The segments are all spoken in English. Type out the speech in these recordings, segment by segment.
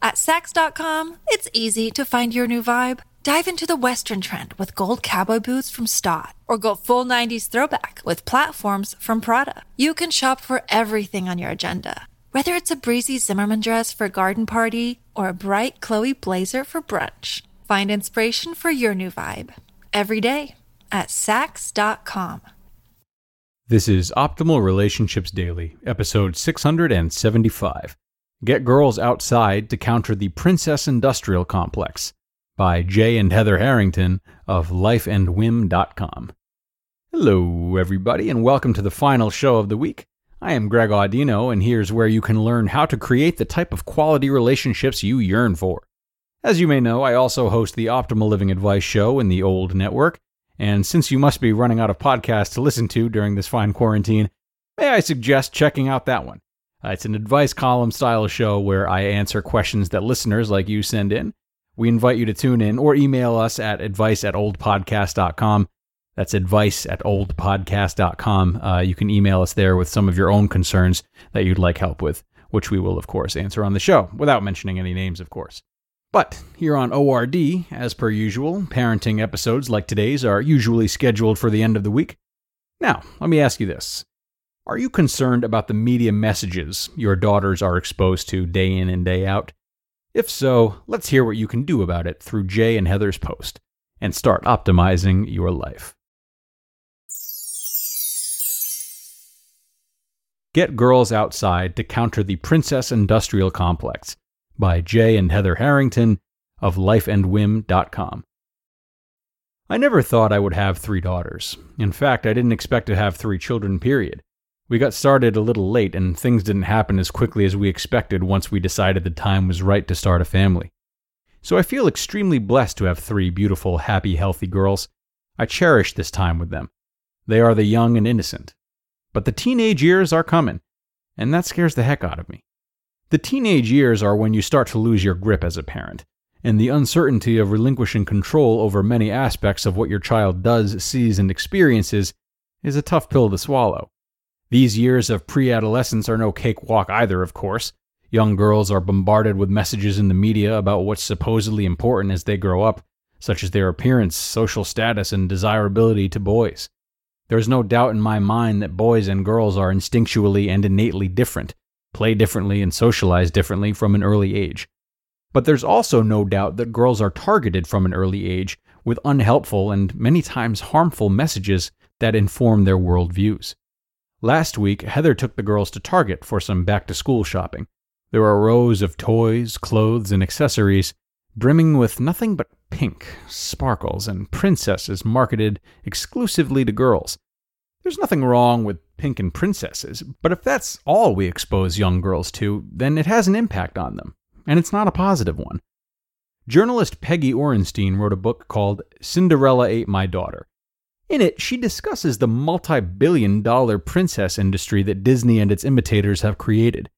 At Saks.com, it's easy to find your new vibe. Dive into the Western trend with gold cowboy boots from Staud, or go full 90s throwback with platforms from Prada. You can shop for everything on your agenda, whether it's a breezy Zimmermann dress for a garden party or a bright Chloe blazer for brunch. Find inspiration for your new vibe every day at Saks.com. This is Optimal Relationships Daily, episode 675 Get Girls Outside to Counter the Princess Industrial Complex by Jay and Heather Harrington of lifeandwhim.com. Hello, everybody, and welcome to the final show of the week. I am Greg Audino, and here's where you can learn how to create the type of quality relationships you yearn for. As you may know, I also host the Optimal Living Advice show in the old network, and since you must be running out of podcasts to listen to during this fine quarantine, may I suggest checking out that one. Uh, it's an advice column style show where I answer questions that listeners like you send in. We invite you to tune in or email us at advice at oldpodcast.com. That's advice at oldpodcast.com. Uh, you can email us there with some of your own concerns that you'd like help with, which we will, of course, answer on the show, without mentioning any names, of course. But here on ORD, as per usual, parenting episodes like today's are usually scheduled for the end of the week. Now, let me ask you this Are you concerned about the media messages your daughters are exposed to day in and day out? If so, let's hear what you can do about it through Jay and Heather's post and start optimizing your life. Get Girls Outside to Counter the Princess Industrial Complex by Jay and Heather Harrington of lifeandwhim.com. I never thought I would have three daughters. In fact, I didn't expect to have three children, period. We got started a little late, and things didn't happen as quickly as we expected once we decided the time was right to start a family. So I feel extremely blessed to have three beautiful, happy, healthy girls. I cherish this time with them. They are the young and innocent. But the teenage years are coming, and that scares the heck out of me. The teenage years are when you start to lose your grip as a parent, and the uncertainty of relinquishing control over many aspects of what your child does, sees, and experiences is a tough pill to swallow. These years of pre adolescence are no cakewalk either, of course. Young girls are bombarded with messages in the media about what's supposedly important as they grow up, such as their appearance, social status, and desirability to boys. There is no doubt in my mind that boys and girls are instinctually and innately different, play differently, and socialize differently from an early age. But there's also no doubt that girls are targeted from an early age with unhelpful and many times harmful messages that inform their worldviews. Last week, Heather took the girls to Target for some back to school shopping. There were rows of toys, clothes, and accessories brimming with nothing but pink, sparkles, and princesses marketed exclusively to girls. There's nothing wrong with pink and princesses, but if that's all we expose young girls to, then it has an impact on them, and it's not a positive one. Journalist Peggy Orenstein wrote a book called Cinderella Ate My Daughter. In it, she discusses the multi billion dollar princess industry that Disney and its imitators have created.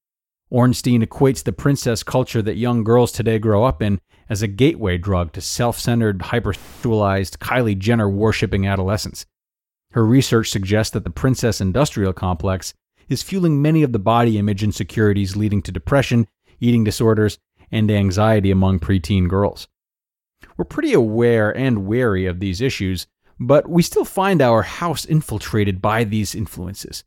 Orenstein equates the princess culture that young girls today grow up in as a gateway drug to self centered, hypersexualized, Kylie Jenner worshipping adolescence. Her research suggests that the princess industrial complex is fueling many of the body image insecurities leading to depression, eating disorders, and anxiety among preteen girls. We're pretty aware and wary of these issues, but we still find our house infiltrated by these influences.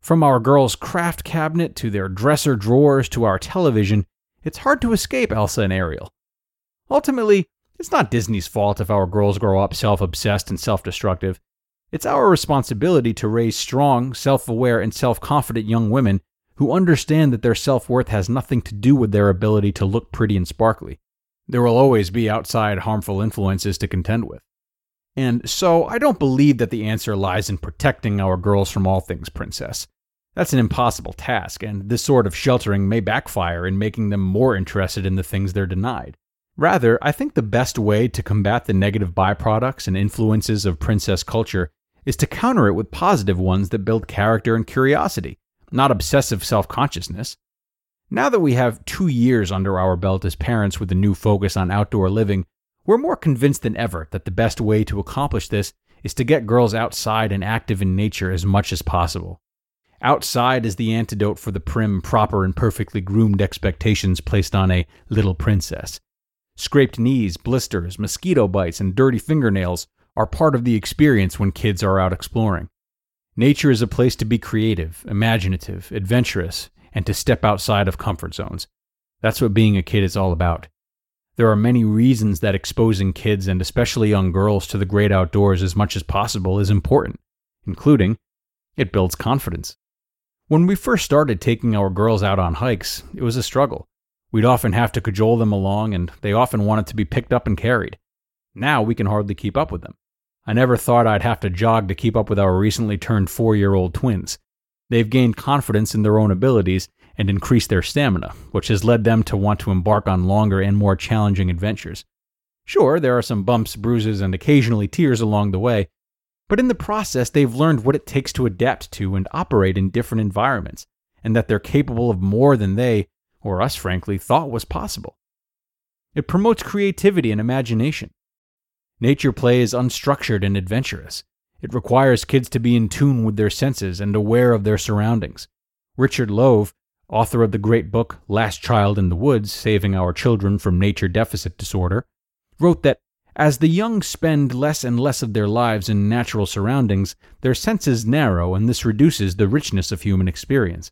From our girls' craft cabinet to their dresser drawers to our television, it's hard to escape Elsa and Ariel. Ultimately, it's not Disney's fault if our girls grow up self obsessed and self destructive. It's our responsibility to raise strong, self aware, and self confident young women who understand that their self worth has nothing to do with their ability to look pretty and sparkly. There will always be outside harmful influences to contend with. And so I don't believe that the answer lies in protecting our girls from all things princess. That's an impossible task, and this sort of sheltering may backfire in making them more interested in the things they're denied. Rather, I think the best way to combat the negative byproducts and influences of princess culture is to counter it with positive ones that build character and curiosity, not obsessive self consciousness. Now that we have two years under our belt as parents with a new focus on outdoor living, we're more convinced than ever that the best way to accomplish this is to get girls outside and active in nature as much as possible. Outside is the antidote for the prim, proper, and perfectly groomed expectations placed on a little princess. Scraped knees, blisters, mosquito bites, and dirty fingernails are part of the experience when kids are out exploring. Nature is a place to be creative, imaginative, adventurous, and to step outside of comfort zones. That's what being a kid is all about. There are many reasons that exposing kids and especially young girls to the great outdoors as much as possible is important, including it builds confidence. When we first started taking our girls out on hikes, it was a struggle. We'd often have to cajole them along, and they often wanted to be picked up and carried. Now we can hardly keep up with them. I never thought I'd have to jog to keep up with our recently turned four year old twins. They've gained confidence in their own abilities and increase their stamina, which has led them to want to embark on longer and more challenging adventures. Sure, there are some bumps, bruises, and occasionally tears along the way, but in the process, they've learned what it takes to adapt to and operate in different environments, and that they're capable of more than they, or us frankly, thought was possible. It promotes creativity and imagination. Nature play is unstructured and adventurous. It requires kids to be in tune with their senses and aware of their surroundings. Richard Louv, author of the great book Last Child in the Woods Saving Our Children from Nature Deficit Disorder, wrote that as the young spend less and less of their lives in natural surroundings, their senses narrow and this reduces the richness of human experience.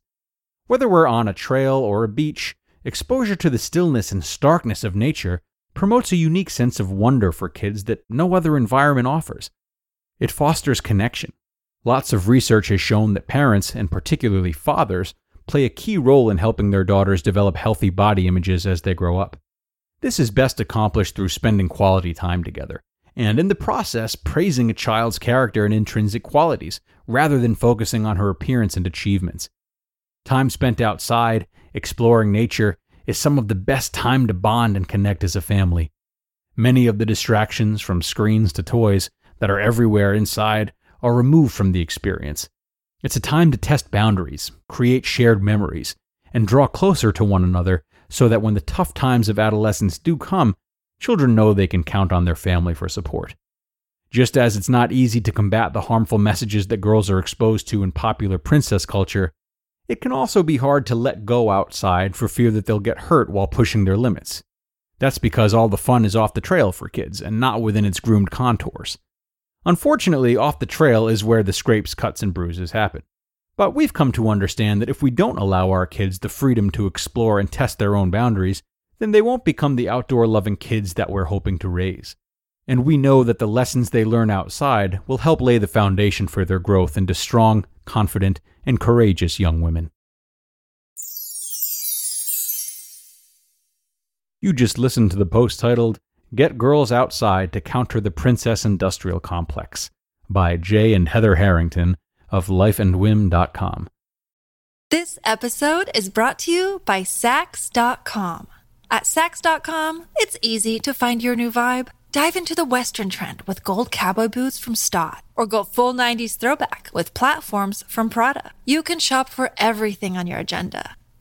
Whether we're on a trail or a beach, exposure to the stillness and starkness of nature promotes a unique sense of wonder for kids that no other environment offers. It fosters connection. Lots of research has shown that parents, and particularly fathers, play a key role in helping their daughters develop healthy body images as they grow up. This is best accomplished through spending quality time together, and in the process, praising a child's character and intrinsic qualities, rather than focusing on her appearance and achievements. Time spent outside, exploring nature, is some of the best time to bond and connect as a family. Many of the distractions, from screens to toys, that are everywhere inside are removed from the experience. It's a time to test boundaries, create shared memories, and draw closer to one another so that when the tough times of adolescence do come, children know they can count on their family for support. Just as it's not easy to combat the harmful messages that girls are exposed to in popular princess culture, it can also be hard to let go outside for fear that they'll get hurt while pushing their limits. That's because all the fun is off the trail for kids and not within its groomed contours. Unfortunately, off the trail is where the scrapes, cuts, and bruises happen. But we've come to understand that if we don't allow our kids the freedom to explore and test their own boundaries, then they won't become the outdoor loving kids that we're hoping to raise. And we know that the lessons they learn outside will help lay the foundation for their growth into strong, confident, and courageous young women. You just listened to the post titled, Get Girls Outside to Counter the Princess Industrial Complex by Jay and Heather Harrington of lifeandwhim.com. This episode is brought to you by Saks.com. At Saks.com, it's easy to find your new vibe. Dive into the Western trend with gold cowboy boots from Staud, or go full 90s throwback with platforms from Prada. You can shop for everything on your agenda,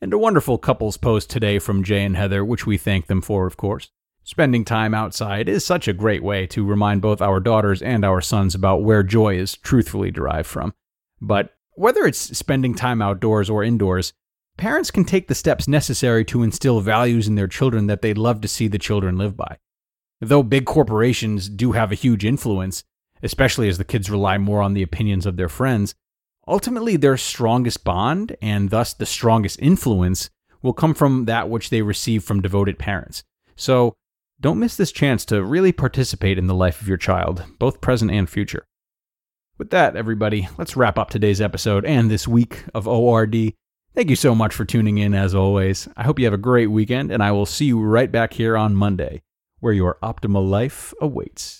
and a wonderful couples post today from Jay and Heather, which we thank them for, of course. Spending time outside is such a great way to remind both our daughters and our sons about where joy is truthfully derived from. But whether it's spending time outdoors or indoors, parents can take the steps necessary to instill values in their children that they'd love to see the children live by. Though big corporations do have a huge influence, especially as the kids rely more on the opinions of their friends, ultimately their strongest bond, and thus the strongest influence, will come from that which they receive from devoted parents. So don't miss this chance to really participate in the life of your child, both present and future. With that, everybody, let's wrap up today's episode and this week of ORD. Thank you so much for tuning in, as always. I hope you have a great weekend, and I will see you right back here on Monday, where your optimal life awaits.